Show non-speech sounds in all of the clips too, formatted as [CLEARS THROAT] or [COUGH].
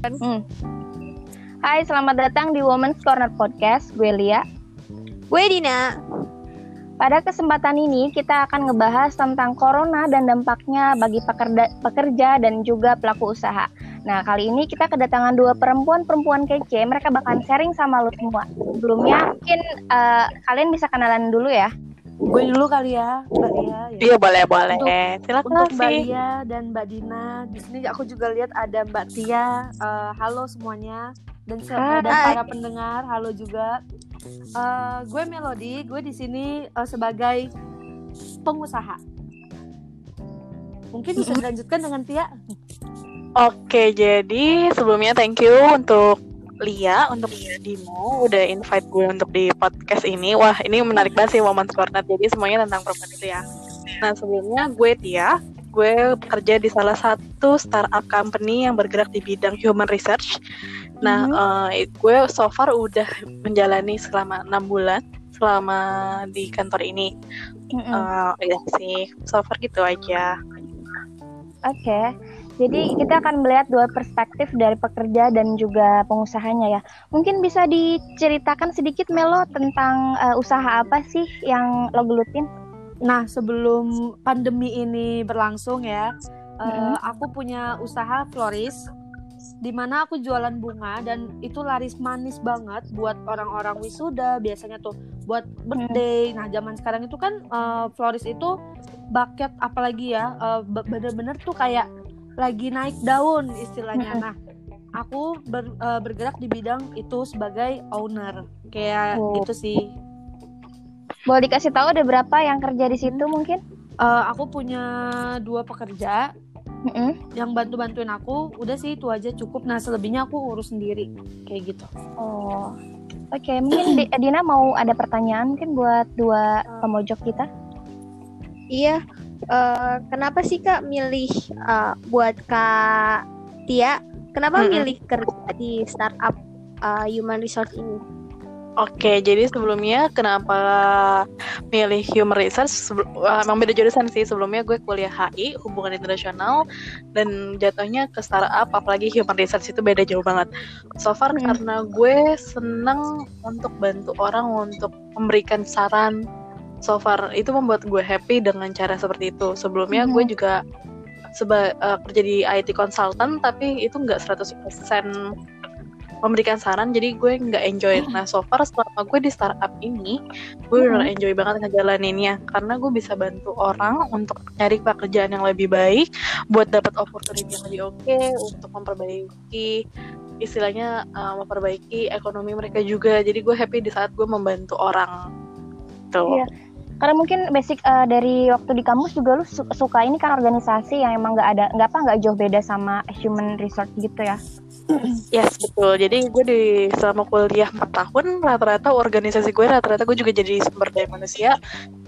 Hmm. Hai, selamat datang di Women's Corner Podcast. Gue Lia. Gue Dina. Pada kesempatan ini kita akan ngebahas tentang corona dan dampaknya bagi pekerja, pekerja dan juga pelaku usaha. Nah, kali ini kita kedatangan dua perempuan-perempuan kece. Mereka bakalan sharing sama lu semua. Sebelumnya, mungkin uh, kalian bisa kenalan dulu ya. Gue dulu kali ya, Mbak Lia. Ya. Iya boleh boleh. Silakan Untuk Mbak Lia dan Mbak Dina, di sini aku juga lihat ada Mbak Tia. Uh, halo semuanya dan dan para pendengar, halo juga. Uh, gue Melody, gue di sini uh, sebagai pengusaha. Mungkin bisa dilanjutkan dengan Tia. Oke, jadi sebelumnya thank you untuk Lia untuk Dino udah invite gue untuk di podcast ini. Wah, ini menarik banget sih momen Corner. Jadi semuanya tentang perempuan itu ya. Nah, sebelumnya gue Tia, gue bekerja di salah satu startup company yang bergerak di bidang human research. Nah, mm -hmm. uh, gue so far udah menjalani selama enam bulan selama di kantor ini. Mm -hmm. uh, ya sih, so far gitu aja. Oke. Okay. Jadi kita akan melihat dua perspektif dari pekerja dan juga pengusahanya ya. Mungkin bisa diceritakan sedikit Melo tentang uh, usaha apa sih yang lo gelutin? Nah sebelum pandemi ini berlangsung ya, mm -hmm. aku punya usaha florist di mana aku jualan bunga dan itu laris manis banget buat orang-orang wisuda biasanya tuh buat birthday. Nah zaman sekarang itu kan uh, florist itu bucket apalagi ya uh, bener-bener tuh kayak lagi naik daun istilahnya. Nah, aku ber, uh, bergerak di bidang itu sebagai owner. Kayak oh. gitu sih. Boleh dikasih tahu ada berapa yang kerja di situ mungkin? Uh, aku punya dua pekerja mm -hmm. yang bantu bantuin aku. Udah sih itu aja cukup. Nah selebihnya aku urus sendiri kayak gitu. Oh, oke. Okay. Mungkin Dina mau ada pertanyaan mungkin buat dua pemojok kita? Iya, uh, kenapa sih kak milih uh, buat kak Tia? Kenapa hmm. milih kerja di startup uh, human resource ini? Oke, jadi sebelumnya kenapa milih human research? Uh, emang beda jurusan sih. Sebelumnya gue kuliah HI, hubungan internasional, dan jatuhnya ke startup, apalagi human research itu beda jauh banget. So far hmm. karena gue seneng untuk bantu orang untuk memberikan saran, so far itu membuat gue happy dengan cara seperti itu. Sebelumnya mm -hmm. gue juga seba uh, kerja di IT consultant tapi itu nggak 100% memberikan saran jadi gue nggak enjoy. Nah so far selama gue di startup ini gue mm -hmm. benar enjoy banget ngejalaninnya karena gue bisa bantu orang untuk nyari pekerjaan yang lebih baik buat dapat opportunity yang lebih oke okay, untuk memperbaiki istilahnya uh, memperbaiki ekonomi mereka juga. Jadi gue happy di saat gue membantu orang. Tuh. Yeah karena mungkin basic uh, dari waktu di kampus juga lu su suka ini kan organisasi yang emang nggak ada nggak apa nggak jauh beda sama human resource gitu ya? Yes betul. Jadi gue di selama kuliah 4 tahun rata-rata organisasi gue rata-rata gue juga jadi sumber daya manusia.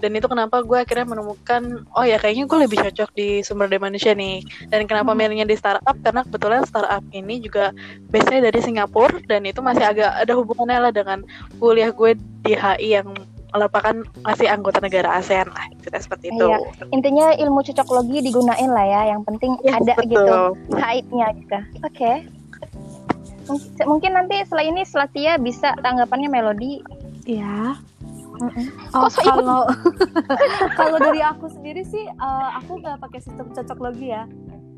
Dan itu kenapa gue akhirnya menemukan oh ya kayaknya gue lebih cocok di sumber daya manusia nih. Dan kenapa hmm. milihnya di startup? Karena kebetulan startup ini juga biasanya dari Singapura dan itu masih agak ada hubungannya lah dengan kuliah gue di HI yang merupakan masih anggota negara ASEAN lah kita seperti itu. Iya. Intinya ilmu cocoklogi digunain lah ya, yang penting ya, ada betul. gitu haidnya gitu. Oke. Okay. Mungkin, mungkin nanti setelah ini Selatia bisa tanggapannya Melodi. Iya. Oh, kalau [LAUGHS] kalau dari aku sendiri sih uh, aku nggak pakai sistem cocok logi ya.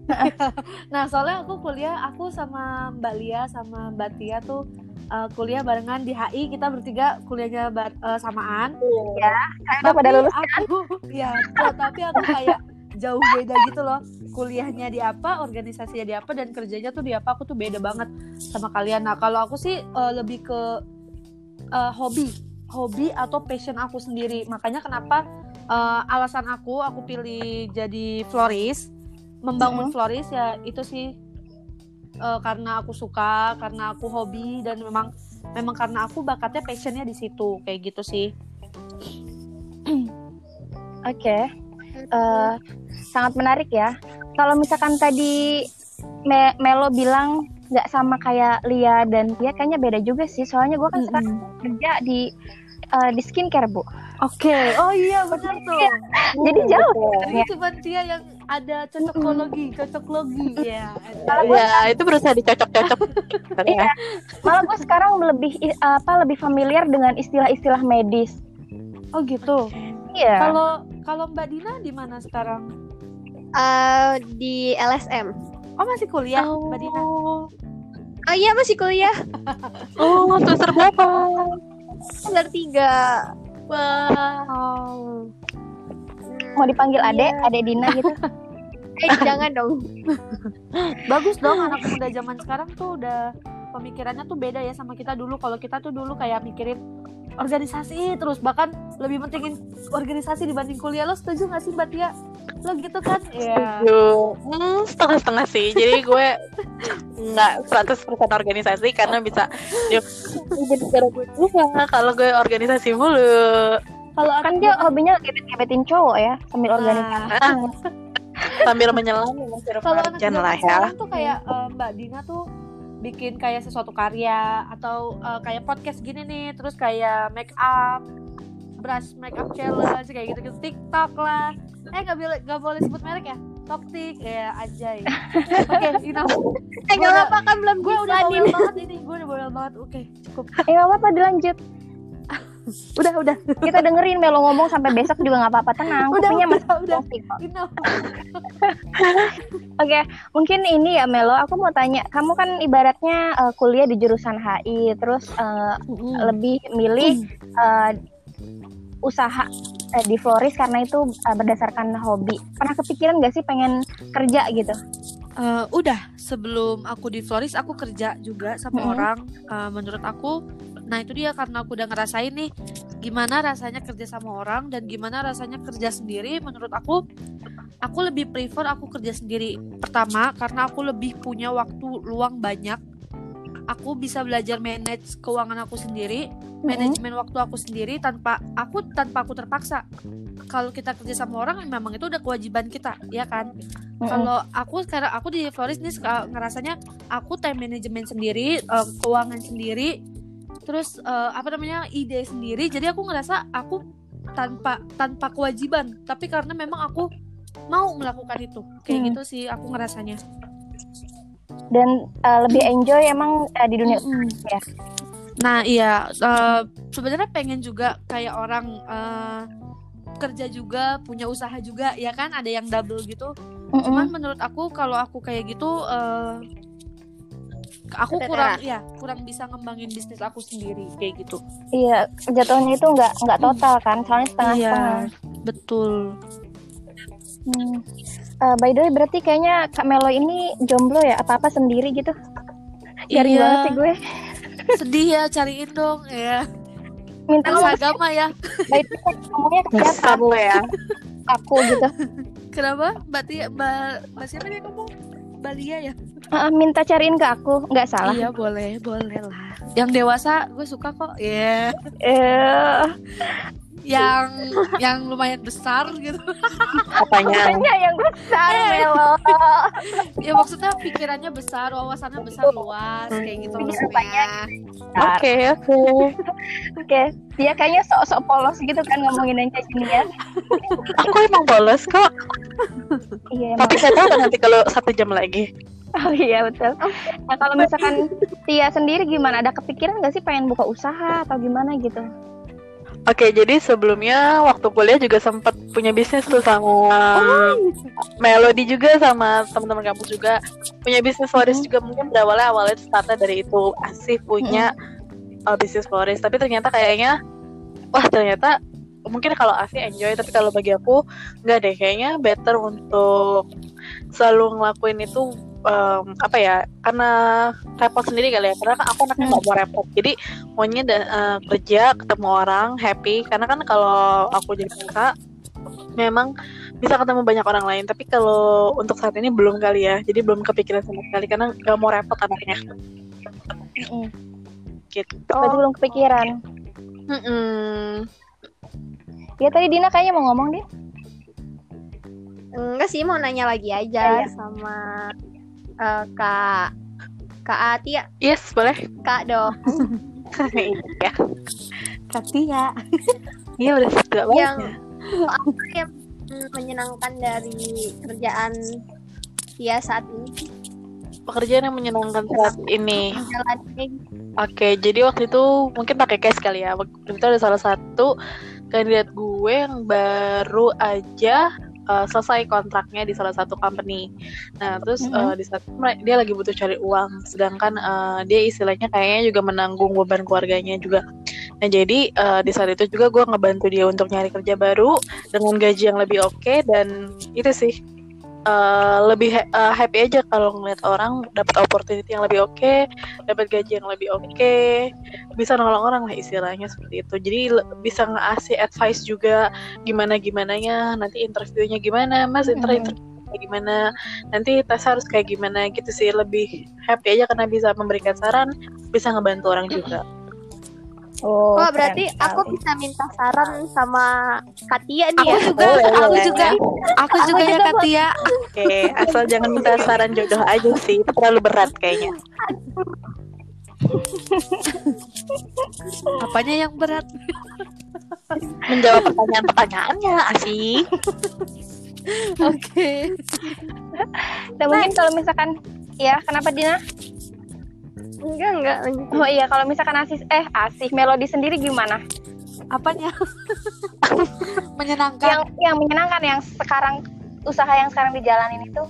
[LAUGHS] nah soalnya aku kuliah aku sama Mbak Lia sama Mbak Tia tuh uh, kuliah barengan di HI kita bertiga kuliahnya uh, samaan. Ya saya pada lulus kan? aku, ya kok, tapi aku kayak jauh beda gitu loh. Kuliahnya di apa organisasinya di apa dan kerjanya tuh di apa aku tuh beda banget sama kalian. Nah kalau aku sih uh, lebih ke uh, hobi hobi atau passion aku sendiri. Makanya kenapa uh, alasan aku aku pilih jadi florist membangun mm -hmm. florist ya itu sih uh, karena aku suka karena aku hobi dan memang memang karena aku bakatnya passionnya di situ kayak gitu sih [CLEARS THROAT] oke okay. uh, eh, sangat menarik ya kalau misalkan tadi Me Melo bilang nggak sama kayak Lia dan dia kayaknya beda juga sih soalnya gue kan mm -hmm. sekarang kerja di uh, di skincare bu Oke, okay. oh iya benar tuh. [LAUGHS] Jadi jauh. Ini cuma dia yang ada cocokologi cocoklogi ya ya itu berusaha dicocok-cocok [LAUGHS] Iya. Malah gue sekarang lebih apa lebih familiar dengan istilah-istilah medis. oh gitu Iya. kalau kalau mbak Dina di mana sekarang Eh, di LSM. oh masih kuliah mbak Dina oh, Oh iya masih kuliah. [LAUGHS] oh semester berapa Semester tiga. wow Mau dipanggil Iya. adek, adek Dina gitu. [LAUGHS] Eh jangan dong. [LAUGHS] bagus dong anak muda zaman sekarang tuh udah pemikirannya tuh beda ya sama kita dulu kalau kita tuh dulu kayak mikirin organisasi terus bahkan lebih pentingin organisasi dibanding kuliah lo setuju gak sih mbak Tia lo gitu kan Iya Setuju. Hmm, setengah-setengah sih. Jadi gue nggak 100% organisasi karena bisa ya, juga kalau gue organisasi mulu. Kalau Kan dia hobinya gebet-gebetin cowok ya sambil Nah, organisasi. [LAUGHS] Sambil menyelam kalau anak lah ya. tuh kayak eh, Mbak Dina tuh bikin kayak sesuatu karya atau eh, kayak podcast gini nih terus kayak make up brush make up challenge kayak gitu gitu TikTok lah. Eh nggak boleh nggak boleh sebut merek ya? Toktik. Ya ajay oke [LAUGHS] enough Eh nggak apa kan belum gue udah bawel banget ini gue udah bawel banget. Oke cukup. Eh nggak apa-apa dilanjut. Udah udah Kita dengerin Melo ngomong sampai besok juga nggak apa-apa tenang. Udah, udah, masih udah. kok. enough [LAUGHS] Oke, mungkin ini ya Melo, aku mau tanya, kamu kan ibaratnya eh, kuliah di jurusan HI, terus eh, lebih milih eh, usaha eh, di Floris karena itu eh, berdasarkan hobi. Pernah kepikiran gak sih pengen kerja gitu? Eh, udah sebelum aku di Floris aku kerja juga sama Mm-mm. orang Eh, menurut aku nah itu dia karena aku udah ngerasain nih gimana rasanya kerja sama orang dan gimana rasanya kerja sendiri. Menurut aku aku lebih prefer aku kerja sendiri. Pertama karena aku lebih punya waktu luang banyak. Aku bisa belajar manage keuangan aku sendiri manajemen waktu aku sendiri tanpa aku tanpa aku terpaksa. Kalau kita kerja sama orang memang itu udah kewajiban kita ya kan? Mm-mm. kalau aku sekarang aku di Floris nih ngerasanya aku time management sendiri eh, keuangan sendiri terus eh, apa namanya ide sendiri jadi aku ngerasa aku tanpa tanpa kewajiban tapi karena memang aku mau melakukan itu kayak Hmm. gitu sih aku ngerasanya Dan eh, lebih enjoy emang eh, di dunia Mm-mm. ya. Nah iya eh, sebenarnya pengen juga kayak orang eh, kerja juga punya usaha juga ya kan ada yang double gitu. Mm-mm. Cuman menurut aku kalau aku kayak gitu eh, aku kurang ya kurang bisa ngembangin bisnis aku sendiri kayak gitu. Iya, jatuhnya itu nggak nggak total kan, soalnya setengah-setengah. betul. Hmm. Eh, by the way, berarti kayaknya Kak Melo ini jomblo ya? Apa-apa sendiri gitu? Garing Iya. banget sih gue. Sedih ya cariin dong ya. Minta nomor agama ya. by the way, ngomongnya ke siapa? Besar lo ya. Aku gitu. Kenapa? Mbak Tia, Mbak, Mbak siapa nih ngomong? Mbak Lia ya? Eh, minta cariin ke aku, nggak salah. Iya boleh, boleh lah. Yang dewasa gue suka kok. Ya. Eh, Yang yang lumayan besar gitu. Apanya? hanya yang besar Melo. [LAUGHS] ya maksudnya pikirannya besar, wawasannya besar luas kayak gitu maksudnya. Oke, oke. [LAUGHS] Oke, dia kayaknya sok-sok polos gitu kan ngomongin yang kayak gini ya. Aku emang bolos kok. Iya, emang. Tapi saya tahu nanti kalau satu jam lagi. Oh iya betul. Nah kalau misalkan Tia sendiri gimana? Ada kepikiran nggak sih pengen buka usaha atau gimana gitu? Oke, jadi sebelumnya waktu kuliah juga sempat punya bisnis tuh sama Melody juga sama teman-teman kampus juga. Punya bisnis florist juga mungkin berawalnya awalnya startnya dari itu. Asik punya uh, bisnis florist tapi ternyata kayaknya wah ternyata mungkin kalau asik enjoy tapi kalau bagi aku nggak deh. Kayaknya better untuk selalu ngelakuin itu um, apa ya karena repot sendiri kali ya karena kan aku anaknya nggak mau repot jadi maunya uh, kerja ketemu orang happy karena kan kalau aku jadi kakak memang bisa ketemu banyak orang lain tapi kalau untuk saat ini belum kali ya jadi belum kepikiran sama sekali karena nggak mau repot anaknya Mm-mm. gitu Berarti belum kepikiran. Mm-mm. Ya tadi Dina kayaknya mau ngomong deh. Enggak sih mau nanya lagi aja sama eh, Kak Kak Atia, yes boleh Kak dong. iya Katia. iya udah sudah Yang banyak apa yang menyenangkan dari kerjaan Tia saat ini? Pekerjaan yang menyenangkan saat ini. Oke, jadi waktu itu mungkin pakai case kali ya. Waktu itu ada salah satu kandidat gue yang baru aja uh, selesai kontraknya di salah satu company. Nah, terus Mhm. uh, di saat dia lagi butuh cari uang, sedangkan uh, dia istilahnya kayaknya juga menanggung beban keluarganya juga. Nah, jadi uh, di saat itu juga gue ngebantu dia untuk nyari kerja baru dengan gaji yang lebih oke dan itu sih uh, lebih ha- uh, happy aja kalau ngeliat orang dapat opportunity yang lebih oke, dapat gaji yang lebih oke, bisa nolong orang lah istilahnya seperti itu. Jadi bisa ngasih advice juga gimana gimananya, nanti interviewnya gimana, mas inter interview kayak gimana, nanti tes harus kayak gimana gitu sih lebih happy aja karena bisa memberikan saran, bisa ngebantu orang juga. Oh, Oh, keren berarti sekali. aku bisa minta saran sama Katia nih Aku ya. juga, Boleh, aku boleh. juga, aku juga ya juga Katia. Oke, asal jangan minta saran jodoh aja sih, itu terlalu berat kayaknya. [LAUGHS] Apanya yang berat? Menjawab pertanyaan-pertanyaannya, asik. Oke. Dan mungkin kalau misalkan ya kenapa Dina? Enggak, enggak. lanjut. Oh iya kalau misalkan Asis eh Asih Melodi sendiri gimana? Apanya? [LAUGHS] Menyenangkan. Yang yang menyenangkan yang sekarang usaha yang sekarang dijalanin itu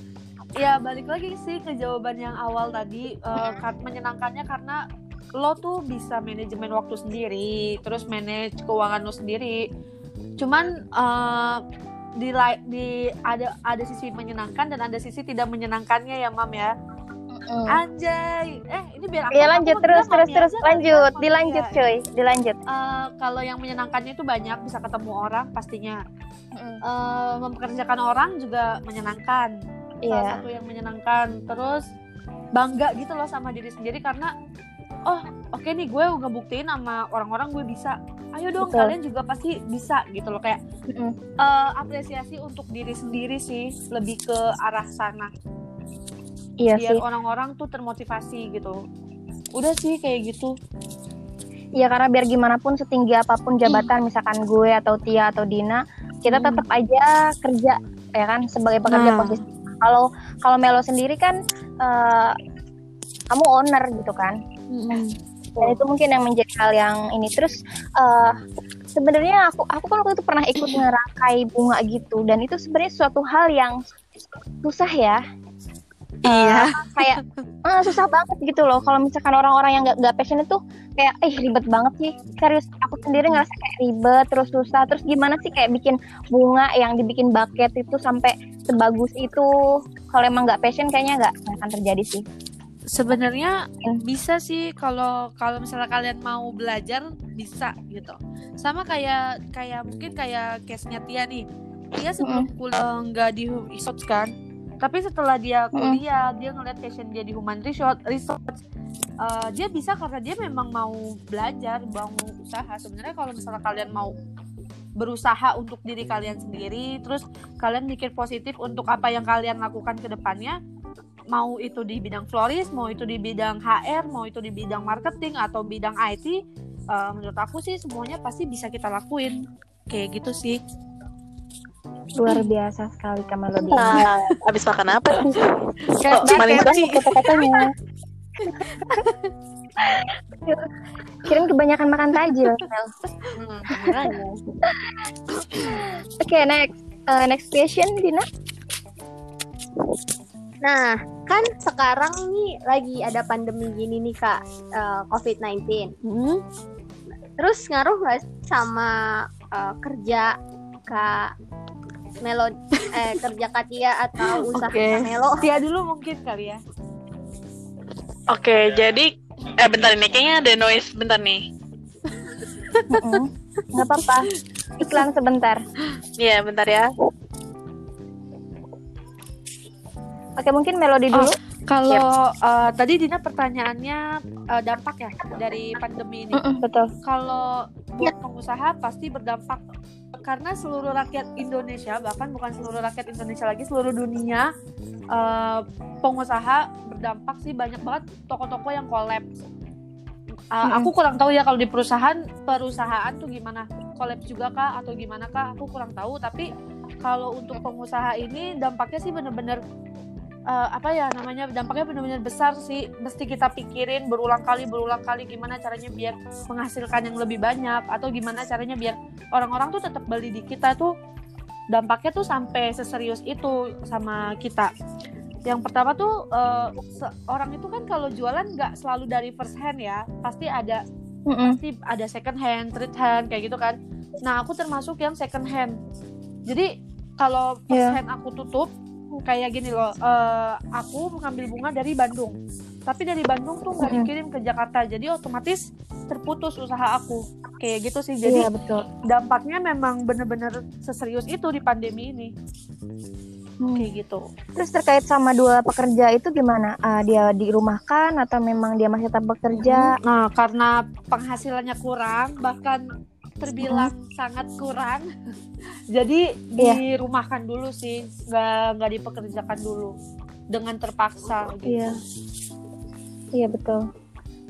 Ya balik lagi sih ke jawaban yang awal tadi kar- menyenangkannya karena lo tuh bisa manajemen waktu sendiri, terus manage keuangan lo sendiri. Cuman eh, di di ada ada sisi menyenangkan dan ada sisi tidak menyenangkannya ya mam ya. Anjay, eh ini biar aku. Iya aku lanjut mau terus terus terus ya, lanjut dilanjut ya. cuy dilanjut. Eh, kalau yang menyenangkannya itu banyak bisa ketemu orang pastinya. Eh, mempekerjakan orang juga menyenangkan. salah Iya. satu yang menyenangkan terus bangga gitu loh sama diri sendiri karena oh oke nih gue ngebuktiin sama orang-orang gue bisa ayo dong Betul. kalian juga pasti bisa gitu loh kayak Mm-mm. eh, apresiasi untuk diri sendiri sih lebih ke arah sana Iya biar sih. orang-orang tuh termotivasi gitu udah sih kayak gitu Iya karena biar gimana pun setinggi apa pun jabatan misalkan gue atau Tia atau Dina kita Hmm. tetap aja kerja ya kan sebagai pekerja Nah. posisi. Kalau kalau Melo sendiri kan eh, kamu owner gitu kan. dan itu mungkin yang menjadi hal yang ini terus eh, sebenarnya aku aku kan waktu itu pernah ikut [CLEARS THROAT] ngerangkai bunga gitu dan itu sebenarnya suatu hal yang susah ya iya. Kayak eh, susah banget gitu loh. Kalau misalkan orang-orang yang nggak nggak passion itu kayak eh ribet banget sih. Serius aku sendiri ngerasa kayak ribet terus susah. Terus gimana sih kayak bikin bunga yang dibikin bucket itu sampai sebagus itu? Kalau emang nggak passion kayaknya nggak nggak akan terjadi sih. Sebenarnya bisa sih kalau kalau misalnya kalian mau belajar bisa gitu. Sama kayak kayak mungkin kayak case nya Tia nih. Tia sebelum kuliah nggak di kan tapi setelah dia kuliah dia ngeliat passion dia di human research research eh, dia bisa karena dia memang mau belajar mau usaha sebenarnya kalau misalnya kalian mau berusaha untuk diri kalian sendiri terus kalian mikir positif untuk apa yang kalian lakukan ke depannya mau itu di bidang florist, mau itu di bidang HR, mau itu di bidang marketing atau bidang IT, eh, menurut aku sih semuanya pasti bisa kita lakuin. Kayak gitu sih. Luar biasa sekali Kamalodi Nah, abis makan apa sih? Kayak Kok manis banget kata-katanya. kirain kebanyakan makan tajil Mel. Hmm. Oke, next. Uh, next question, Dina. Nah, kan sekarang nih lagi ada pandemi gini nih Kak, eh, COVID-19. Hmm? Terus ngaruh nggak sih sama eh, kerja Kak Melo eh kerja Katia atau usaha Oke. Kak Melo? Tia dulu mungkin kali ya. Oke, jadi eh bentar nih kayaknya ada noise bentar nih. Nggak apa-apa. Iklan sebentar. Iya, bentar ya. Oke, mungkin melodi dulu. Kalau eh, tadi Dina pertanyaannya eh, dampak ya dari pandemi ini. Mm-mm, betul. Kalau buat pengusaha pasti berdampak karena seluruh rakyat Indonesia bahkan bukan seluruh rakyat Indonesia lagi seluruh dunia eh, pengusaha berdampak sih banyak banget toko-toko yang kolaps. Eh, Mm-mm. Aku kurang tahu ya kalau di perusahaan perusahaan tuh gimana kolaps juga kah atau gimana kah aku kurang tahu tapi kalau untuk pengusaha ini dampaknya sih bener-bener uh, apa ya namanya dampaknya benar-benar besar sih. Mesti kita pikirin berulang kali berulang kali gimana caranya biar menghasilkan yang lebih banyak atau gimana caranya biar orang-orang tuh tetap beli di kita tuh dampaknya tuh sampai seserius itu sama kita. Yang pertama tuh uh, orang itu kan kalau jualan nggak selalu dari first hand ya. Pasti ada mm -mm. pasti ada second hand third hand kayak gitu kan. Nah aku termasuk yang second hand. Jadi kalau first yeah. hand aku tutup kayak gini loh uh, aku mengambil bunga dari Bandung. Tapi dari Bandung tuh nggak dikirim ke Jakarta jadi otomatis terputus usaha aku. Kayak gitu sih jadi iya, betul. dampaknya memang bener-bener seserius itu di pandemi ini. Hmm. kayak gitu. Terus terkait sama dua pekerja itu gimana? Uh, dia dirumahkan atau memang dia masih tetap bekerja? Nah karena penghasilannya kurang bahkan terbilang hmm. sangat kurang [LAUGHS] jadi yeah. dirumahkan dulu sih nggak nggak dipekerjakan dulu dengan terpaksa gitu iya iya betul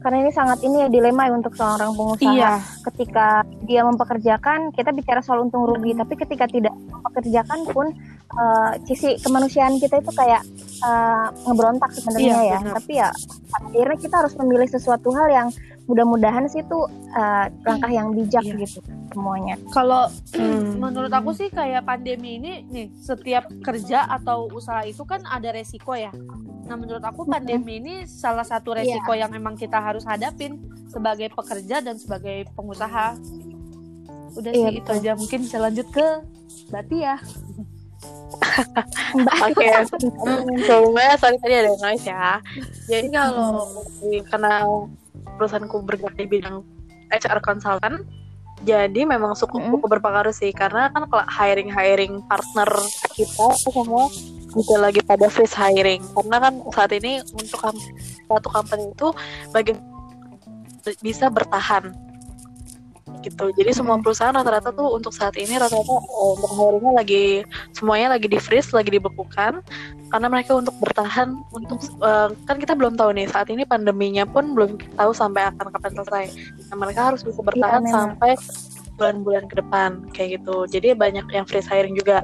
karena ini sangat ini ya dilema ya untuk seorang pengusaha. Iya. Ketika dia mempekerjakan, kita bicara soal untung rugi, hmm. tapi ketika tidak mempekerjakan pun uh, sisi kemanusiaan kita itu kayak uh, ngeberontak sebenarnya iya, ya. Benar. Tapi ya akhirnya kita harus memilih sesuatu hal yang mudah-mudahan sih itu uh, langkah yang bijak iya. gitu semuanya. Kalau hmm. [CLEARS THROAT] menurut aku sih kayak pandemi ini nih setiap kerja atau usaha itu kan ada resiko ya. Nah menurut aku pandemi ini salah satu iya. resiko yeah. yang memang kita harus hadapin sebagai pekerja dan sebagai pengusaha. Udah yeah, sih betul. itu aja mungkin bisa lanjut ke Bati ya. Oke, okay. sebelumnya sorry tadi ada noise ya. Jadi kalau karena perusahaanku bergerak di bidang HR consultant jadi memang cukup, mm -hmm. berpengaruh sih karena kan kalau hiring hiring partner kita semua juga lagi pada freeze hiring karena kan saat ini untuk satu company itu bagi bisa bertahan gitu. Jadi semua perusahaan rata-rata tuh untuk saat ini rata-rata untuk hiringnya lagi semuanya lagi di freeze, lagi dibekukan karena mereka untuk bertahan untuk uh, kan kita belum tahu nih saat ini pandeminya pun belum tahu sampai akan kapan selesai. Nah, mereka harus bisa bertahan ya, sampai bulan-bulan ke depan kayak gitu. Jadi banyak yang freeze hiring juga.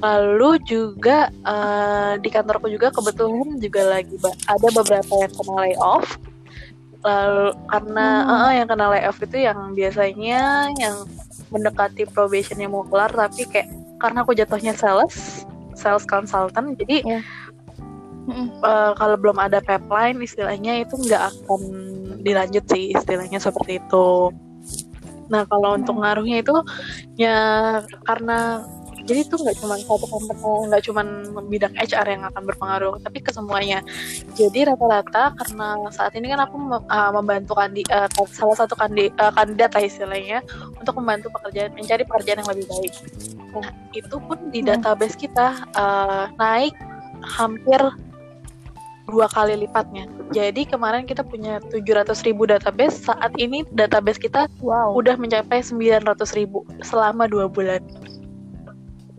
Lalu juga uh, di kantorku juga kebetulan juga lagi ada beberapa yang kena layoff lalu karena hmm. uh, yang kena layoff itu yang biasanya yang mendekati probation yang mau kelar tapi kayak karena aku jatuhnya sales sales consultant jadi yeah. uh, kalau belum ada pipeline istilahnya itu nggak akan dilanjut sih istilahnya seperti itu nah kalau untuk ngaruhnya itu ya karena jadi itu nggak cuma satu company nggak cuma bidang HR yang akan berpengaruh tapi ke semuanya jadi rata-rata karena saat ini kan aku uh, membantu kandi, uh, salah satu kandi, uh, kandidat lah istilahnya untuk membantu pekerjaan mencari pekerjaan yang lebih baik nah itu pun di hmm. database kita uh, naik hampir dua kali lipatnya. Jadi kemarin kita punya 700 ribu database, saat ini database kita wow. udah mencapai 900 ribu selama dua bulan.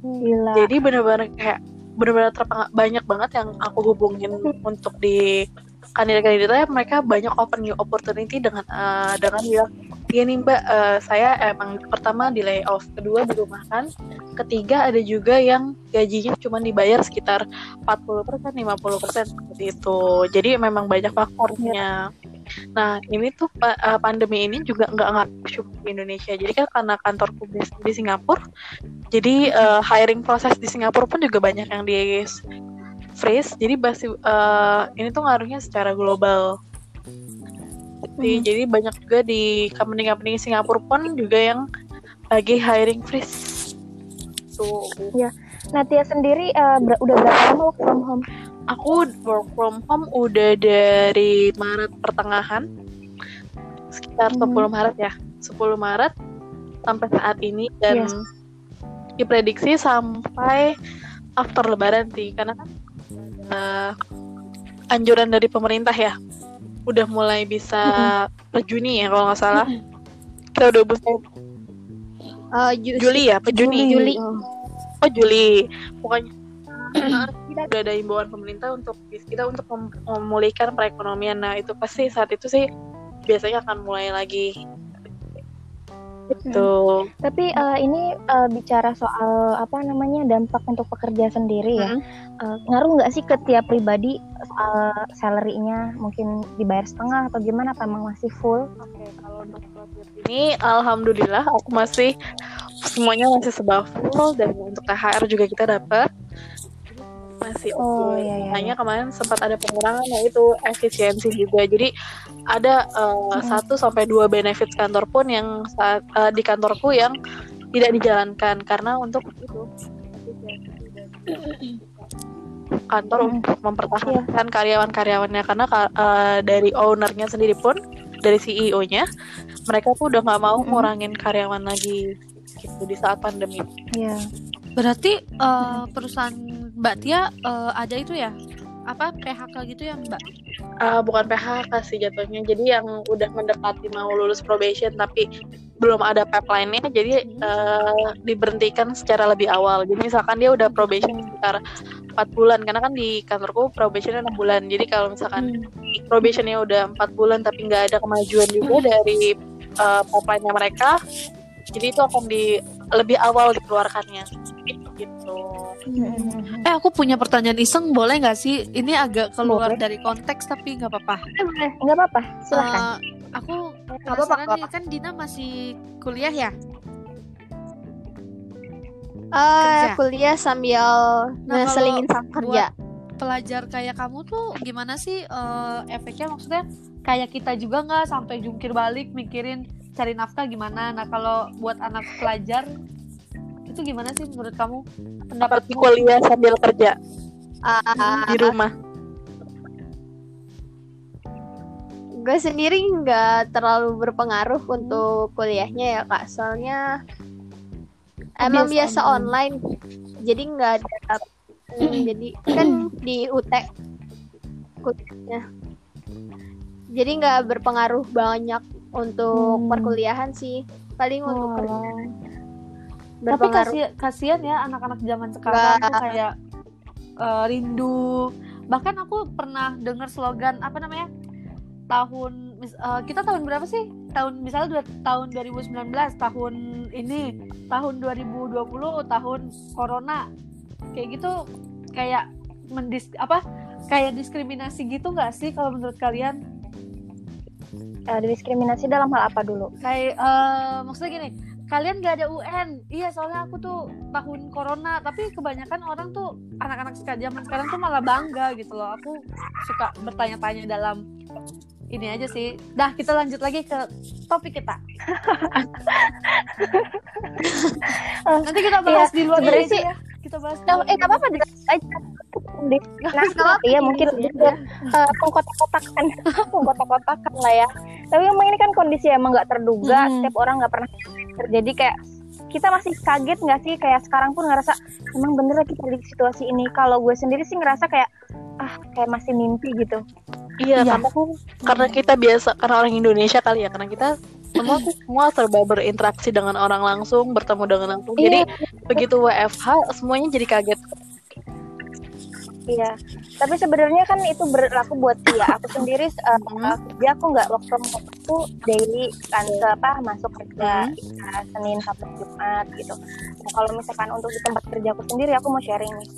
Gila. Jadi benar-benar kayak benar-benar banyak banget yang aku hubungin [LAUGHS] untuk di kandidat-kandidatnya mereka banyak open new opportunity dengan uh, dengan bilang gini mbak uh, saya emang pertama di layoff kedua di rumah kan ketiga ada juga yang gajinya cuma dibayar sekitar 40% 50% seperti itu jadi memang banyak faktornya ya. Nah ini tuh uh, pandemi ini juga nggak nggak di Indonesia. Jadi kan karena kantorku di, di Singapura, jadi uh, hiring proses di Singapura pun juga banyak yang di freeze. Jadi basi, uh, ini tuh ngaruhnya secara global. Jadi, hmm. jadi banyak juga di company-company Singapura pun juga yang lagi hiring freeze. Tuh. Ya. Nah Tia sendiri uh, ber udah berapa lama work from home? aku work from home udah dari Maret pertengahan sekitar hmm. 10 Maret ya 10 Maret sampai saat ini dan yes. diprediksi sampai after lebaran sih karena kan uh, anjuran dari pemerintah ya udah mulai bisa per Juni ya kalau nggak salah. Kita udah bisa uh, Juli. Ya per Juni. Juli. Oh. Juli. Pokoknya [CLEARS THROAT] kita udah ada imbauan pemerintah untuk kita untuk memulihkan perekonomian. Nah itu pasti saat itu sih biasanya akan mulai lagi. Gitu. Tapi eh, ini eh, bicara soal apa namanya dampak untuk pekerja sendiri ya. Eh, ngaruh nggak sih ke tiap pribadi soal salary-nya mungkin dibayar setengah atau gimana? Apa emang masih full? Oke, kalau untuk ini alhamdulillah aku masih semuanya masih sebah full dan untuk THR juga kita dapat masih oke. Oh, iya, iya, Hanya kemarin sempat ada pengurangan yaitu efisiensi juga. Jadi ada eh, satu sampai dua benefit kantor pun yang saat eh, di kantorku yang tidak dijalankan karena untuk itu kantor Hmm. untuk mempertahankan karyawan-karyawannya karena ka- eh, dari ownernya sendiri pun dari CEO-nya mereka tuh udah nggak mau Mm-mm. ngurangin karyawan lagi gitu di saat pandemi. Iya. Berarti eh, perusahaan Mbak Tia eh, ada itu ya? Apa PHK gitu ya Mbak? Ah, bukan PHK sih jatuhnya. Jadi yang udah mendekati mau lulus probation tapi belum ada pipeline-nya jadi eh, diberhentikan secara lebih awal. Jadi misalkan dia udah probation sekitar 4 bulan karena kan di kantorku probationnya 6 bulan. Jadi kalau misalkan probationnya udah empat bulan tapi nggak ada kemajuan juga dari eh, pipeline-nya mereka, jadi itu akan di lebih awal dikeluarkannya. Gitu. Eh aku punya pertanyaan iseng boleh nggak sih? Ini agak keluar Boleh. dari konteks tapi nggak apa-apa. Eh, boleh. Nggak apa-apa, silahkan. Eh, aku apa-apa, nggak nih kan Dina masih kuliah ya? Eh, Kerja. kuliah sambil Nah, ngeselingin sama kerja. Pelajar kayak kamu tuh gimana sih eh, efeknya maksudnya kayak kita juga nggak sampai jungkir balik mikirin cari nafkah gimana? Nah kalau buat anak pelajar itu gimana sih menurut kamu Seperti pendapatmu? kuliah sambil kerja. Ah, di rumah. gue sendiri nggak terlalu berpengaruh untuk kuliahnya ya kak. Soalnya emang Biasa biasa online. Jadi nggak ada jadi kan di UT kuliahnya. Jadi nggak berpengaruh banyak untuk Hmm. perkuliahan sih. Paling untuk Oh. Tapi kasihan, kasihan ya anak-anak zaman sekarang tuh kayak eh, rindu. Bahkan aku pernah dengar slogan apa namanya? Tahun eh, kita tahun berapa sih? Tahun misalnya dua, tahun 2019, tahun ini, tahun 2020, tahun corona. Kayak gitu kayak mendis apa? Kayak diskriminasi gitu nggak sih kalau menurut kalian? Eh, diskriminasi dalam hal apa dulu? kayak eh, maksudnya gini kalian gak ada UN. Iya soalnya aku tuh tahun corona. Tapi kebanyakan orang tuh anak-anak sekarang zaman sekarang tuh malah bangga gitu loh. Aku suka bertanya-tanya dalam ini aja sih. Dah kita lanjut lagi ke topik kita. Nanti kita bahas di luar ini sih- ya. Kita bahas di Nah, luar eh, nggak apa-apa aja. Nah, iya mungkin juga eh, mengkotak-kotakan, mengkotak-kotakan [LAUGHS] lah ya. Tapi emang ini kan kondisi emang nggak terduga, Mhm. setiap orang nggak pernah terjadi kayak kita masih kaget nggak sih kayak sekarang pun ngerasa emang bener kita di situasi ini. Kalau gue sendiri sih ngerasa kayak ah kayak masih mimpi gitu. Iya, Iya. karena karena kita biasa karena orang Indonesia kali ya, karena kita semua tuh semua serba berinteraksi dengan orang langsung, bertemu dengan langsung. Iya. Jadi begitu WFH semuanya jadi kaget. Iya, tapi sebenarnya kan itu berlaku buat dia. Aku sendiri uh, Mhm. kerja aku nggak work from home aku daily kan ke apa masuk kerja Mhm. uh, Senin sampai Jumat gitu. Nah, kalau misalkan untuk di tempat kerja aku sendiri aku mau sharing nih.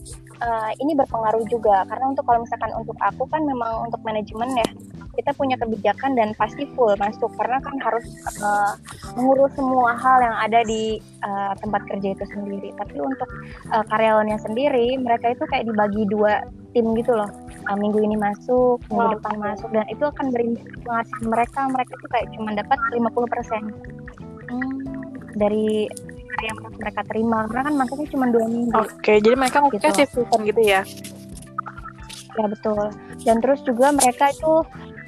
Uh, ini berpengaruh juga. Karena untuk kalau misalkan untuk aku kan memang untuk manajemen ya kita punya kebijakan dan pasti full masuk. Karena kan harus uh, mengurus semua hal yang ada di uh, tempat kerja itu sendiri. Tapi untuk uh, karyawannya sendiri mereka itu kayak dibagi dua tim gitu loh. Uh, minggu ini masuk minggu Wow. depan masuk. Dan itu akan ke penghasilan mereka. Mereka itu kayak cuma dapat 50% dari yang mereka terima. Karena kan masuknya cuma dua minggu. Oke, jadi mereka Gitu. ngomongnya shift-shiftan gitu ya. ya betul. Dan terus juga mereka itu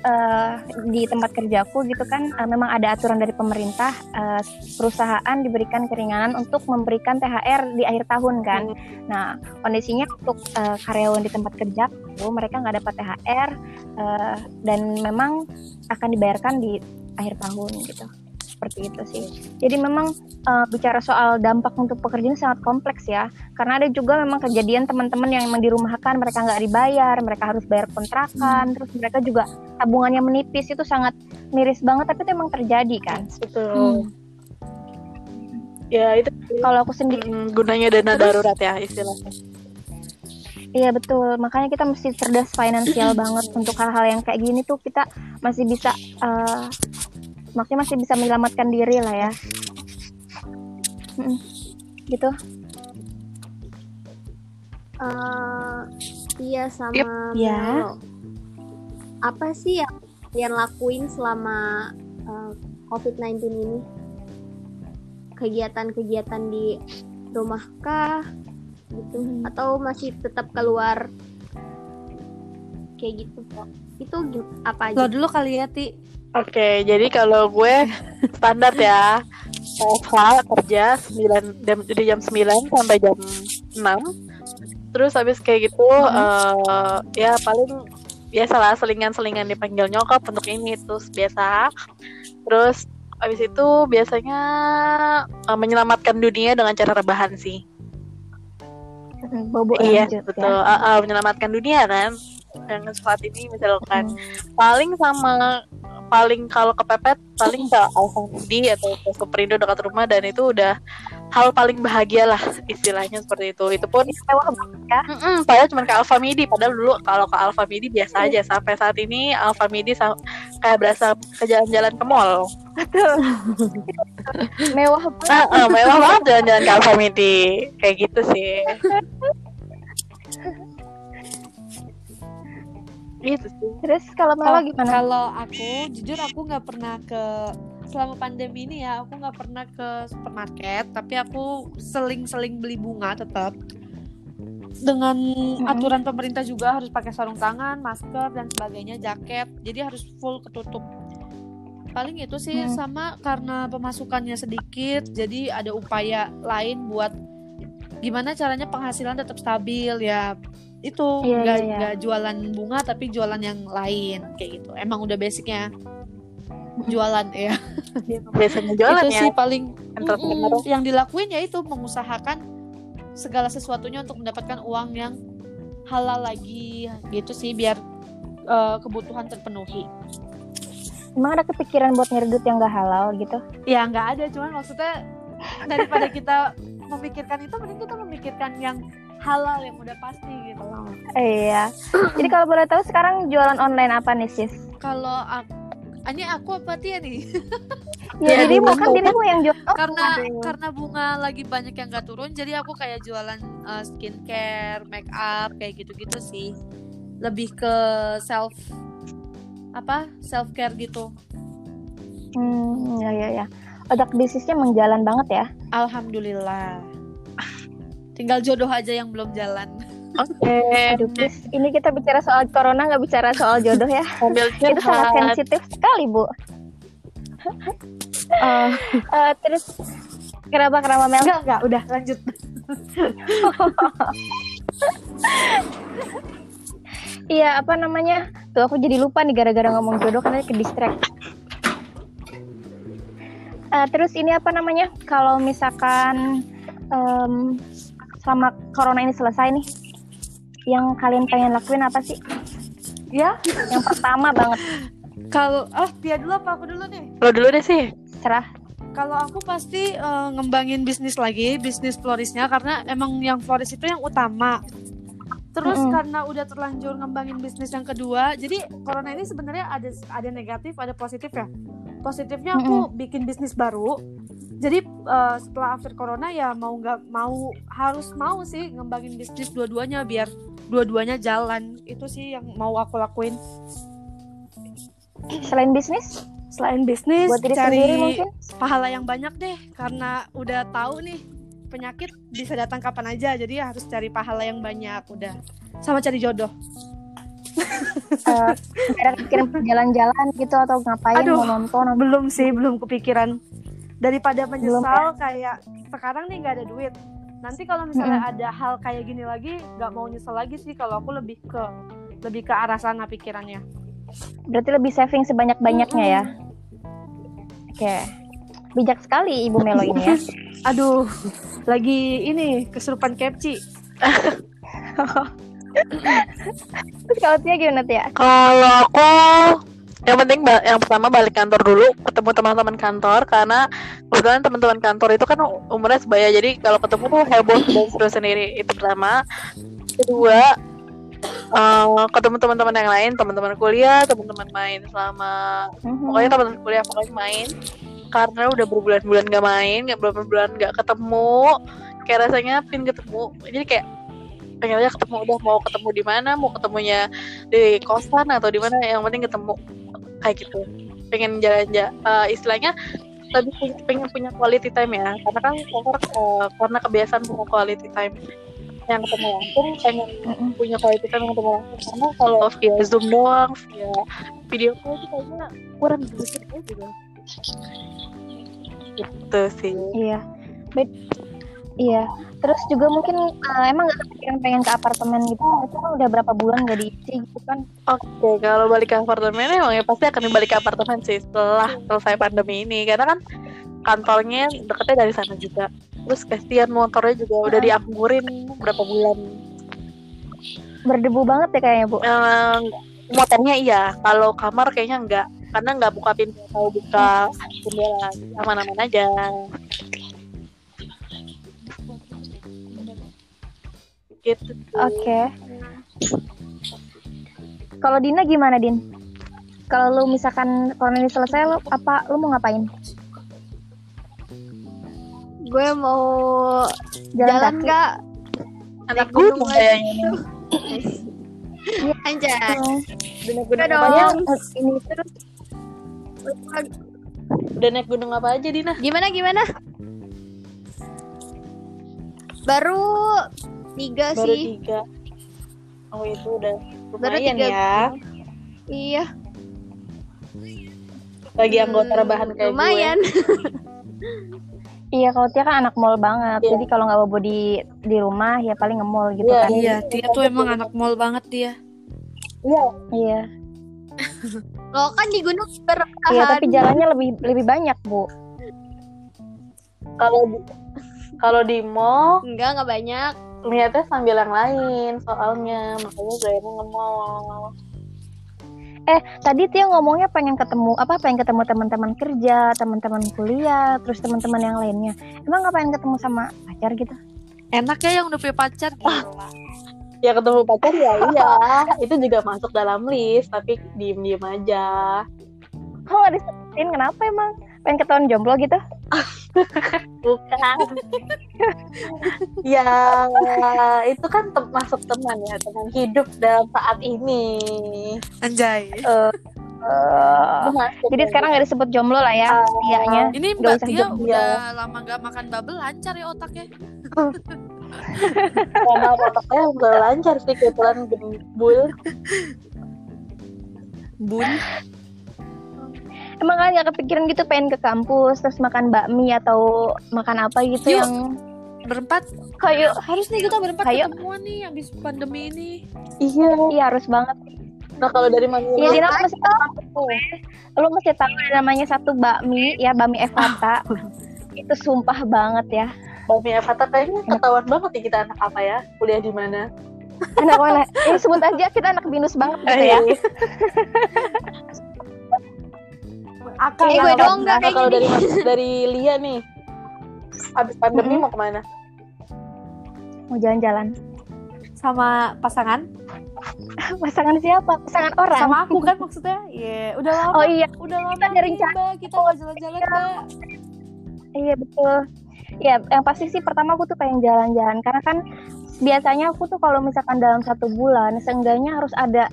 eh, di tempat kerjaku gitu kan eh, memang ada aturan dari pemerintah eh, perusahaan diberikan keringanan untuk memberikan THR di akhir tahun kan. Nah kondisinya untuk eh, karyawan di tempat kerja mereka nggak dapat THR eh, dan memang akan dibayarkan di akhir tahun gitu seperti itu sih. Jadi memang eh, bicara soal dampak untuk pekerjaan sangat kompleks ya. Karena ada juga memang kejadian teman-teman yang memang dirumahkan mereka nggak dibayar mereka harus bayar kontrakan terus mereka juga tabungannya menipis. Itu sangat miris banget tapi itu emang terjadi kan. Betul. ya itu Kalau aku sendiri mm, gunanya dana darurat ya istilahnya. Iya betul, makanya kita mesti cerdas finansial [CLEARS THROAT] banget untuk hal-hal yang kayak gini tuh. Kita masih bisa, uh, maksudnya masih bisa menyelamatkan diri lah ya. Mm-mm. Gitu. Eh, iya sama Yep. Ya. Melo. Apa sih yang kalian lakuin selama eh, COVID-19 ini? Kegiatan-kegiatan di rumah kah? Gitu. Atau masih tetap keluar? Kayak gitu. Itu gi- apa Lo aja? dulu kali ya, Ti. Oke, jadi kalau gue standar ya. WFH kerja 9 jam dari jam 9 sampai jam 6. Terus habis kayak gitu eh, ya paling biasalah selingan-selingan dipanggil nyokap untuk ini terus biasa. Terus habis itu biasanya eh, menyelamatkan dunia dengan cara rebahan sih. Mm, Bobo iya, lanjut betul. ya. Ah, ah, menyelamatkan dunia kan. Dan saat ini misalkan. Paling sama paling kalau kepepet paling ke Alfamidi atau ke Superindo dekat rumah dan itu udah hal paling bahagia lah istilahnya seperti itu. Itu pun Mewah banget ya. mm-mm, padahal cuma ke Alfamidi padahal dulu kalau ke Alfamidi biasa aja. Sampai saat ini Alfamidi kayak berasa ke jalan-jalan ke mall. [LAUGHS] Mewah banget. ah, ah, mewah banget jalan-jalan ke Alfamidi kayak gitu sih [LAUGHS] gitu sih Terus kalau Melo gimana? Kalau aku, jujur aku nggak pernah ke selama pandemi ini ya, aku nggak pernah ke supermarket, tapi aku seling-seling beli bunga tetap. Dengan aturan pemerintah juga harus pakai sarung tangan, masker dan sebagainya, jaket, jadi harus full ketutup. Paling itu sih Hmm. sama karena pemasukannya sedikit, jadi ada upaya lain buat gimana caranya penghasilan tetap stabil ya. Itu Iya, nggak iya, iya. nggak jualan bunga tapi jualan yang lain kayak gitu. Emang udah basicnya jualan ya. biasanya jualan itu ya sih paling mm-mm, yang dilakuin ya itu mengusahakan segala sesuatunya untuk mendapatkan uang yang halal lagi gitu sih biar eh, kebutuhan terpenuhi. Emang ada kepikiran buat duit yang gak halal gitu? Ya nggak ada, cuman maksudnya daripada kita memikirkan itu, mending kita memikirkan yang halal yang udah pasti gitu loh. Iya. Jadi kalau boleh tahu sekarang jualan online apa nih sis? Kalau aku, ini aku apa Tia nih? [LAUGHS] Ya, Ya, dirimu kan dirimu yang jual. Oh, karena aduh. karena bunga lagi banyak yang gak turun, jadi aku kayak jualan uh, skincare, make up kayak gitu-gitu sih. Lebih ke self apa self care gitu. Hmm, ya ya ya. Otak bisnisnya menjalan banget ya. Alhamdulillah. Tinggal jodoh aja yang belum jalan. oke Aduh, please. Ini kita bicara soal corona, nggak bicara soal jodoh ya. [LAUGHS] Itu sangat sensitif sekali, Bu. Eh, [LAUGHS] Eh, terus kenapa kenapa Mel? enggak enggak, udah lanjut. [LAUGHS] Iya, apa namanya? Tuh aku jadi lupa nih gara-gara ngomong jodoh karena ke distract. Eh, terus ini apa namanya? Kalau misalkan em, selama corona ini selesai nih, yang kalian pengen lakuin apa sih? Ya, Yang pertama banget [LAUGHS] kalau ah Tia dulu apa aku dulu nih? lo dulu deh sih serah. Kalau aku pasti eh, ngembangin bisnis lagi, bisnis florisnya karena emang yang floris itu yang utama. Terus Mm-mm. karena udah terlanjur ngembangin bisnis yang kedua, jadi corona ini sebenarnya ada ada negatif, ada positif ya. Positifnya aku bikin bisnis baru. Jadi eh, setelah after corona ya mau nggak mau harus mau sih ngembangin bisnis dua-duanya biar dua-duanya jalan. Itu sih yang mau aku lakuin. Selain bisnis, Selain bisnis, buat diri cari sendiri mungkin. pahala yang banyak deh karena udah tahu nih penyakit bisa datang kapan aja jadi harus cari pahala yang banyak udah. Sama cari jodoh. Eh, ada kepikiran jalan-jalan gitu atau ngapain Aduh. mau nonton atau- belum sih belum kepikiran. Daripada menyesal kayak sekarang nih nggak ada duit. Nanti kalau misalnya ada hal kayak gini lagi nggak mau nyesel lagi sih. Kalau aku lebih ke lebih ke arah sana pikirannya. Berarti lebih saving sebanyak-banyaknya ya. Oke. Bijak sekali Ibu Melo ini ya. [LAUGHS] aduh lagi ini kesurupan kepci Terus kalau Tia gimana Tia? Kalau aku yang penting ba- yang pertama balik kantor dulu ketemu teman-teman kantor karena kebetulan teman-teman kantor itu kan umurnya sebaya jadi kalau ketemu tuh heboh dan [LAUGHS] seru sendiri itu pertama kedua eh, ketemu teman-teman yang lain teman-teman kuliah teman-teman main selama Mhm. pokoknya teman-teman kuliah pokoknya main karena udah berbulan-bulan gak main gak berbulan gak ketemu kayak rasanya pin ketemu. Jadi kayak pengen aja ketemu udah mau ketemu di mana? Mau ketemunya di kosan atau di mana? Yang penting ketemu kayak gitu. Pengen jalan-jalan eh, istilahnya lebih pu- pengen punya quality time ya. Karena kan eh, karena kebiasaan punya quality time yang ketemu langsung pengen Mm-mm. punya quality time yang ketemu langsung. Karena kalau via zoom doang. via video call itu kayaknya kurang sedikit aja gitu gitu sih Iya. Bet- iya. Terus juga mungkin eh, emang gak kepikiran pengen ke apartemen gitu. Itu kan udah berapa bulan gak diisi gitu kan. Oke, kalau balik ke apartemen emang ya pasti akan balik ke apartemen sih setelah selesai pandemi ini karena kan kantornya deketnya dari sana juga. Terus kasihan motornya juga udah dianggurin berapa bulan. Berdebu banget ya kayaknya, Bu. Eh, motornya iya, kalau kamar kayaknya enggak karena nggak buka pintu atau buka jendela aman-aman aja. Gitu. Oke. Kalau Dina gimana, Din? Kalau lu misalkan corona ini selesai, lu apa lu mau ngapain? Gue mau Jalan, jalan kaki? nggak? Anak gunung kayaknya ini. Anjay. Apa dong. aja? Ini terus Udah naik gunung apa aja, Dina? Gimana gimana? Baru tiga Baru sih. tiga. Oh itu udah Baru lumayan tiga ya. Iya. Bagi anggota Hmm, rebahan kayak lumayan. [LAUGHS] Iya, kalau Tia kan anak mall banget. Iya. Jadi kalau nggak bobo di di rumah ya paling nge-mall gitu Iya. kan. Iya, dia tuh emang anak mall banget dia. gue. Iya. Iya. Lo kan di gunung Iya, bertahan. tapi jalannya lebih lebih banyak, Bu. Kalau di kalau di mall Enggak, enggak banyak. lihatnya sambil yang lain soalnya makanya gue emang nge-mall. Eh, tadi Tia ngomongnya pengen ketemu apa? Pengen ketemu teman-teman kerja, teman-teman kuliah, terus teman-teman yang lainnya. Emang nggak pengen ketemu sama pacar gitu? Enak ya yang udah punya pacar gila. Ya ketemu pacar ya [LAUGHS] iya. itu juga masuk dalam list tapi diem-diem aja. Kok nggak disebutin? Kenapa emang? Pengen ketahuan jomblo gitu? [LAUGHS] Bukan. [LAUGHS] ya itu kan tem- masuk teman ya teman hidup dalam saat ini. Anjay. Itu masuk jadi ya. sekarang nggak disebut jomblo lah ya, tianya. Ini Mbak Tia udah lama gak makan bubble lancar ya otaknya. Karena otaknya udah lancar sih kebetulan gembul. Bun. Emang kan nggak kepikiran gitu pengen ke kampus terus makan bakmi atau makan apa gitu Yuk. yang Berempat kayak harus nih kita berempat Ayo. ketemuan nih habis pandemi ini. Iya. iya harus banget. Nah kalau dari mana? Iya, Dina lu mesti tahu. Lu mesti tahu namanya satu bakmi ya, bakmi Evata. [LAUGHS] itu sumpah banget ya. Bami Evata kayaknya ketahuan banget nih kita anak apa ya? Kuliah di mana? Anak mana? Eh sebut aja kita anak binus banget gitu ya. [LAUGHS] Akal Eh, Iya, gue doang nggak kayak kalau gini. dari dari Lia nih, abis pandemi mau ke mana? Mau jalan-jalan. Sama pasangan? [LAUGHS] Pasangan siapa? Pasangan orang. Sama aku kan maksudnya. Iya, udah lama. Oh iya, Udah lama Kita ada nih. Mbak. Kita nggak jalan-jalan, Mbak. iya betul. Ya, yang pasti sih pertama aku tuh pengen jalan-jalan karena kan biasanya aku tuh kalau misalkan dalam satu bulan seenggaknya harus ada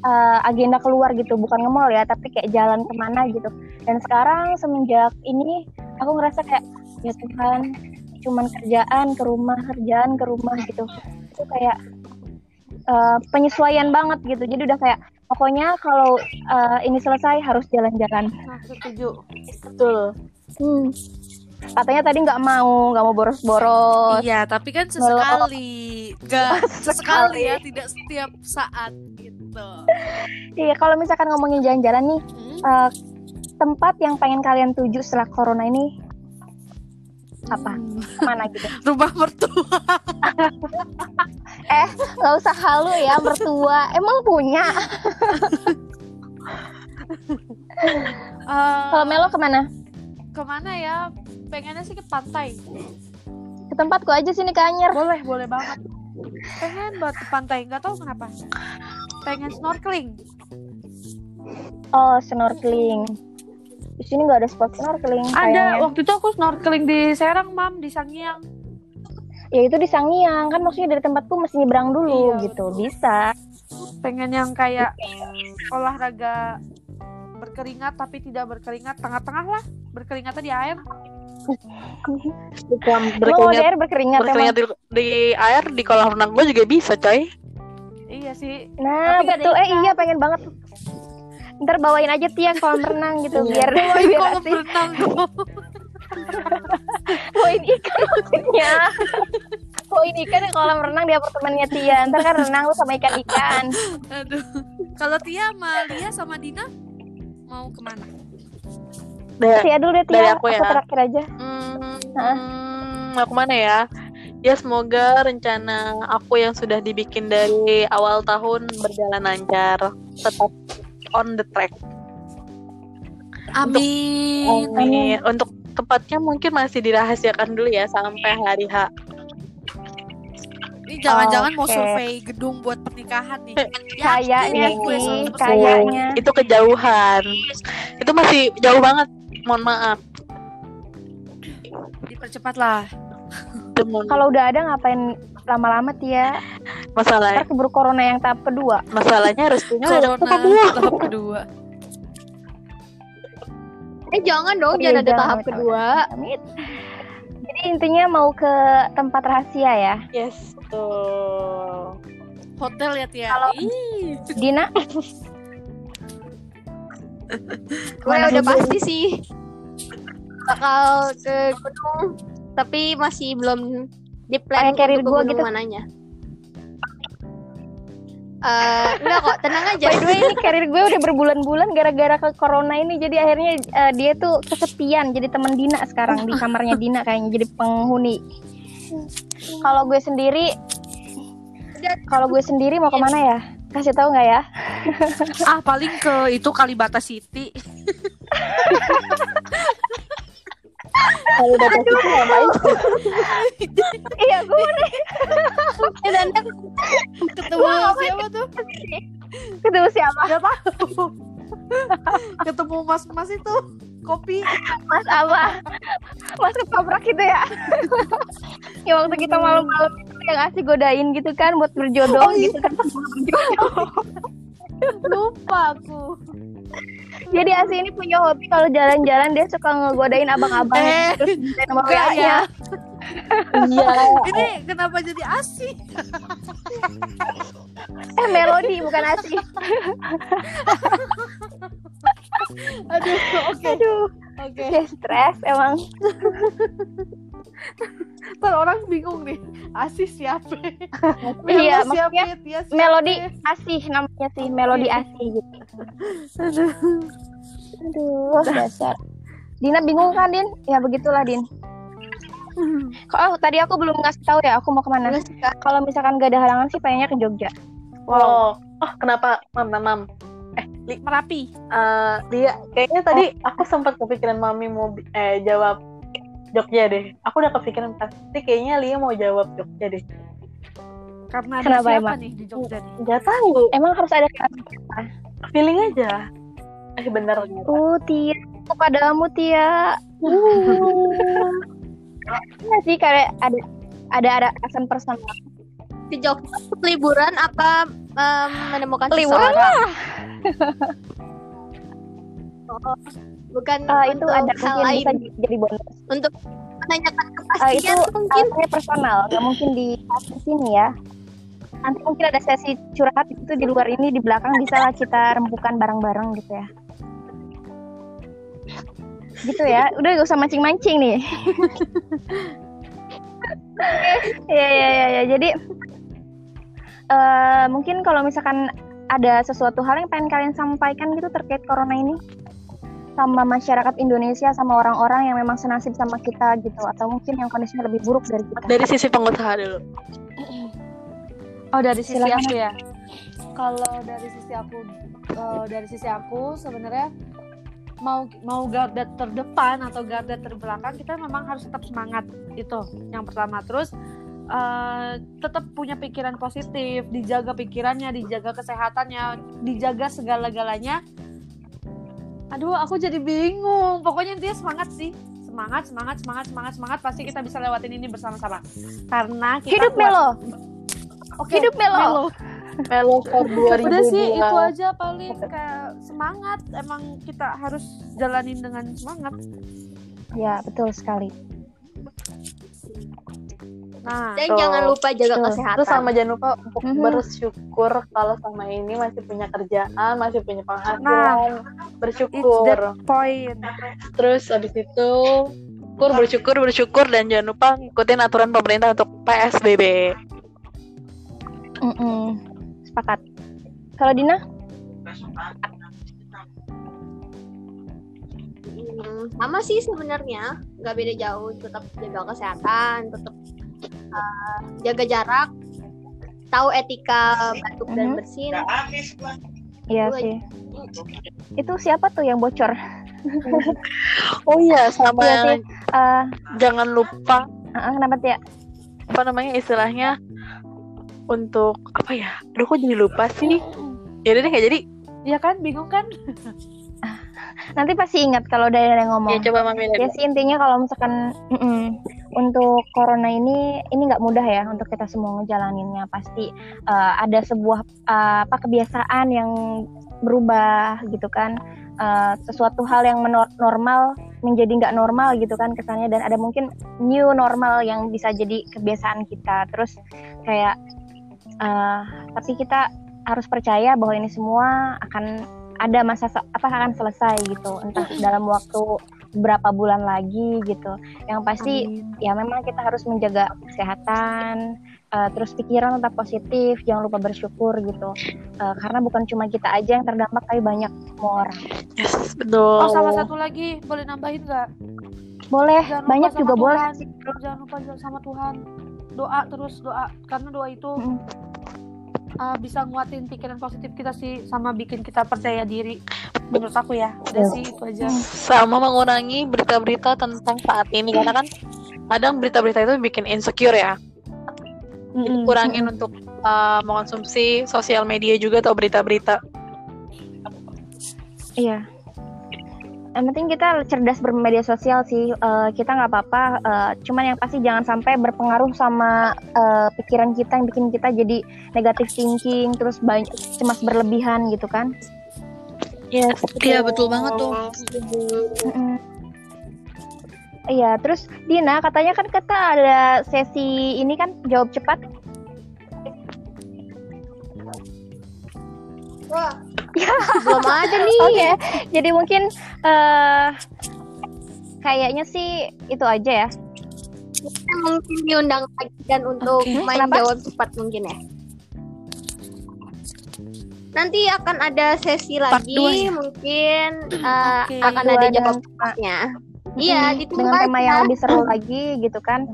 uh, agenda keluar gitu, bukan nge-mall ya, tapi kayak jalan ke mana gitu. Dan sekarang semenjak ini aku ngerasa kayak ya Tuhan, cuman kerjaan ke rumah, kerjaan ke rumah gitu. Itu kayak uh, penyesuaian banget gitu. Jadi udah kayak pokoknya kalau uh, ini selesai harus jalan-jalan. Nah, setuju. Betul. Hmm. Katanya tadi nggak mau, nggak mau boros-boros. Iya, tapi kan sesekali. Gak [LAUGHS] sesekali ya, tidak setiap saat gitu. Iya, kalau misalkan ngomongin jalan-jalan nih, Hmm? eh, tempat yang pengen kalian tuju setelah corona ini apa? Mana gitu? [LAUGHS] Rumah mertua. [LAUGHS] Gak usah halu ya, mertua. Emang punya? Eh, Kalau Melo ke mana? ke mana ya? Pengennya sih ke pantai. Ke tempatku aja sini ke Anyer. Boleh, boleh banget. Pengen buat ke pantai, nggak tahu kenapa. Pengen snorkeling. Oh, snorkeling. Di sini nggak ada spot snorkeling. Ada, kayaknya. waktu itu aku snorkeling di Serang, Mam, di Sangiang. Ya itu di Sangiang kan maksudnya dari tempatku mesti nyebrang dulu Iya, gitu. betul. Bisa. Pengen yang kayak olahraga berkeringat tapi tidak berkeringat, tengah-tengah lah. Berkeringatnya di air. Bukan mau di berkeringat air berkeringat, berkeringat emang? di, di air di kolam renang gue juga bisa coy Iya sih. Nah, Tapi betul. Eh iya pengen banget. Ntar bawain aja Tia kolam renang gitu biar Bawain biar kolam asik. renang. [LAUGHS] Bawain ikan maksudnya. Bawain ikan di kolam renang di apartemennya Tia. Ntar kan renang lu sama ikan-ikan. Aduh. Kalau Tia sama Lia sama Dina mau ke mana? Da- Tia dulu deh Tia. Dari aku ya. terakhir aja. Hmm, hmm, mau ke mana ya? Ya semoga rencana aku yang sudah dibikin dari awal tahun berjalan lancar, tetap on the track. Amin. Amin. Untuk tepatnya mungkin masih dirahasiakan dulu ya sampai hari H. Ini jangan-jangan mau Oke. survei gedung buat pernikahan nih. [LAUGHS] Kayaknya gue sih, 100%. kayaknya. Itu kejauhan. Itu masih jauh banget. Mohon maaf. Dipercepat lah. Itu mohon- Kalau udah ada ngapain lama-lama Tia? masalah Ntar keburu corona yang tahap kedua. masalahnya restunya udah Corona tahap kedua. Eh jangan dong, Oh, iya, jangan ada jangan, tahap amit, kedua. Amit. Jadi intinya mau ke tempat rahasia ya. Yes, tuh. Hotel ya Tia. Kalau-. Dina, [LAUGHS] Gue Mana udah dulu? pasti sih bakal ke gunung, tapi masih belum di plan Kayak carrier untuk ke gua gunung gitu. mananya. Eh, enggak kok, tenang aja. by the way ini karir gue udah berbulan-bulan gara-gara ke corona ini. Jadi akhirnya eh, dia tuh kesepian. Jadi teman Dina sekarang di kamarnya Dina kayaknya jadi penghuni. Kalau gue sendiri, kalau gue sendiri mau ke mana ya? Kasih tahu nggak ya? Ah paling ke itu Kalibata City. Kalau dapat itu ngapain? iya, gue nanya. Dan Ketemu siapa tuh? ketemu siapa? Gak tahu. Ketemu mas-mas itu kopi. Mas apa? Mas ketoprak gitu ya? ya waktu kita malam-malam itu yang asik godain gitu kan buat berjodoh Oh, iya. gitu kan. [LAUGHS] [LAUGHS] Lupa aku. Jadi Asi ini punya hobi kalau jalan-jalan dia suka ngegodain abang-abang Eh, terus nomor WA-nya. ya. [LAUGHS] Iya. Ini kenapa jadi asik? Eh Melody bukan Asi. Aduh, oke. Aduh, Oke. kayak stres emang. [LAUGHS] Ntar orang bingung nih. Asih siapa? [LAUGHS] Iya, maksudnya siapa? Melody Asih namanya sih, Melody Oke. Asih gitu. Aduh. Aduh, dasar. Dina bingung kan, Din? Ya begitulah, Din. [LAUGHS] Oh, tadi aku belum ngasih tahu ya aku mau ke mana. Kalau misalkan gak ada halangan sih pengennya ke Jogja. Wow. Oh, kenapa? Mam, mam, mam. Merapi. Eh, dia kayaknya tadi aku sempat kepikiran mami mau eh jawab Jogja deh. Aku udah kepikiran pasti kayaknya Lia mau jawab Jogja deh. Karena ada Kenapa siapa emang? nih di Jogja nih? Gak tahu, Emang harus ada feeling aja. Eh bener. Uh, Tia, aku padamu Tia. Iya sih kayak ada ada ada alasan personal. Di Jogja liburan apa em, menemukan Liburan seseorang? Oh, [LAUGHS] bukan Eh, itu ada hal mungkin lain bisa jadi bonus. untuk menanyakan Eh, itu kepastian mungkin alasannya personal, nggak mungkin di sini ya. Nanti mungkin ada sesi curhat itu di luar ini di belakang bisa lah kita rembukan bareng-bareng gitu ya. Gitu ya, udah gak usah mancing-mancing nih. [LAUGHS] Iya iya iya ya. jadi eh mungkin kalau misalkan ada sesuatu hal yang pengen kalian sampaikan gitu terkait corona ini sama masyarakat Indonesia sama orang-orang yang memang senasib sama kita gitu atau mungkin yang kondisinya lebih buruk dari kita. Dari sisi pengusaha dulu. Oh dari sisi Silakan. aku ya. kalau dari sisi aku eh, dari sisi aku sebenarnya mau mau garda terdepan atau garda terbelakang kita memang harus tetap semangat itu yang pertama terus eh, tetap punya pikiran positif dijaga pikirannya dijaga kesehatannya dijaga segala-galanya aduh aku jadi bingung pokoknya intinya semangat sih semangat semangat semangat semangat semangat pasti kita bisa lewatin ini bersama-sama karena kita Hidup kuat. Melo. Oke, Hidup Melo. Melo for 2002 Udah sih itu aja paling kayak semangat emang kita harus jalanin dengan semangat. Ya, betul sekali. Nah, Dan Tuh. jangan lupa jaga Tuh. kesehatan. Terus sama jangan lupa untuk Mhm. bersyukur kalau sama ini masih punya kerjaan, masih punya penghasilan. Nah, bersyukur. it's that point. Terus habis itu syukur, bersyukur, bersyukur dan jangan lupa ngikutin aturan pemerintah untuk PSBB. Mm-mm. Sepakat. Kalau Dina? Hmm, sama sih sebenarnya nggak beda jauh tetap jaga kesehatan tetap uh, jaga jarak tahu etika batuk dan Mhm. bersin Iya sih. Itu siapa tuh yang bocor? [LAUGHS] Oh iya, sama Iya sih. Eh, jangan lupa ah, kenapa Tia? apa namanya istilahnya untuk apa ya? Aduh kok jadi lupa sih? Ya udah deh nggak jadi. Iya kan, bingung kan? [LAUGHS] Nanti pasti ingat kalau udah ada yang ngomong. Ya coba mami Ya sih intinya kalau misalkan mm-mm, untuk corona ini ini nggak mudah ya untuk kita semua ngejalaninnya. Pasti eh, ada sebuah eh, apa kebiasaan yang berubah gitu kan. Eh, sesuatu hal yang normal menjadi nggak normal gitu kan kesannya. Dan ada mungkin new normal yang bisa jadi kebiasaan kita. Terus kayak eh, tapi kita harus percaya bahwa ini semua akan ada masa se- apa akan selesai gitu entah dalam waktu beberapa bulan lagi gitu yang pasti ya memang kita harus menjaga kesehatan eh, terus pikiran tetap positif jangan lupa bersyukur gitu Eh, karena bukan cuma kita aja yang terdampak tapi banyak semua orang Yes, betul. Oh, sama satu lagi, boleh nambahin nggak? boleh Jangan lupa banyak juga boleh Tuhan. Jangan lupa sama Tuhan. Doa terus doa, karena doa itu Mm-mm. Uh, bisa nguatin pikiran positif kita sih, sama bikin kita percaya diri. Menurut aku ya, udah sih itu aja. sama mengurangi berita-berita tentang saat ini karena kan kadang berita-berita itu bikin insecure ya. Jadi kurangin untuk uh, mengonsumsi sosial media juga atau berita-berita. Iya. Yang penting kita cerdas bermedia sosial sih. Eh, kita nggak apa-apa. eh, cuman yang pasti jangan sampai berpengaruh sama eh, pikiran kita yang bikin kita jadi negatif thinking, terus banyak cemas berlebihan gitu kan. Yes, Iya, betul banget tuh. Iya, terus Dina katanya kan kita ada sesi ini kan jawab cepat. Wah, [LAUGHS] belum ada nih. Oke, jadi mungkin eh kayaknya sih itu aja ya. Mungkin diundang lagi dan untuk Oke. main Kenapa? jawab cepat mungkin ya. Nanti akan ada sesi Part lagi, ya? mungkin uh, [CLEARS THROAT] Oke. akan Dua ada jawab cepatnya. Iya, dengan tema yang lebih seru lagi gitu kan.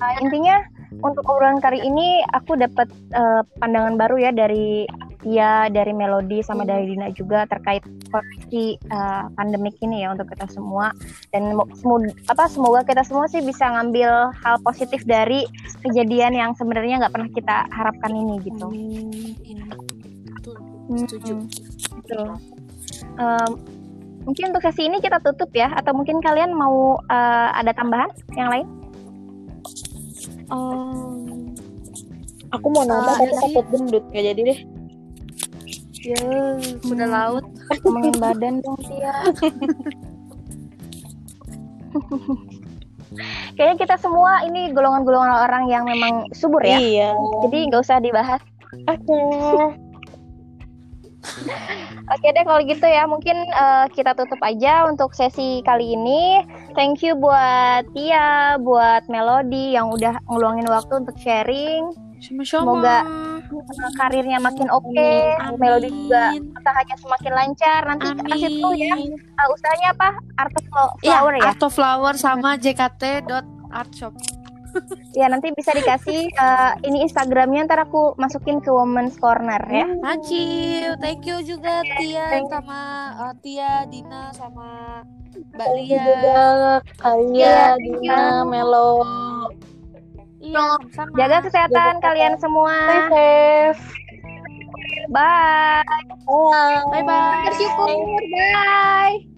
Uh, intinya untuk obrolan kali ini aku dapat uh, pandangan baru ya dari Tia, dari Melody sama dari Dina juga terkait kondisi uh, pandemik ini ya untuk kita semua dan mo- semu- apa semoga kita semua sih bisa ngambil hal positif dari kejadian yang sebenarnya nggak pernah kita harapkan ini gitu. Setuju. Mm-mm. Betul. Um, mungkin untuk sesi ini kita tutup ya atau mungkin kalian mau uh, ada tambahan yang lain? Um, Aku mau nambah Ah, tapi takut gendut gak jadi deh. ya, sudah Hmm. laut. [LAUGHS] Ngomongin badan dong Tia. [LAUGHS] Kayaknya kita semua ini golongan-golongan orang yang memang subur ya. Iya. Jadi nggak usah dibahas. Oke. Oke deh kalau gitu ya mungkin eh, kita tutup aja untuk sesi kali ini. Thank you buat Tia, buat Melody yang udah ngeluangin waktu untuk sharing. Sama-sama. Semoga eh, karirnya makin oke, Melody juga usahanya semakin lancar. Nanti kasih tahu ya eh, usahanya apa? Art of Iya, Flower ya. Art of Flower sama JKT dot art shop. Ya nanti bisa dikasih eh, ini Instagramnya ntar aku masukin ke Women's Corner ya. Maciu, thank you juga Tia sama uh, Tia, Dina sama Mbak Lia. juga Kalia, Dina, Melo. Iya, sama-sama. Jaga kesehatan kalian semua. Stay safe. Bye. Bye. Bye bye. Bye.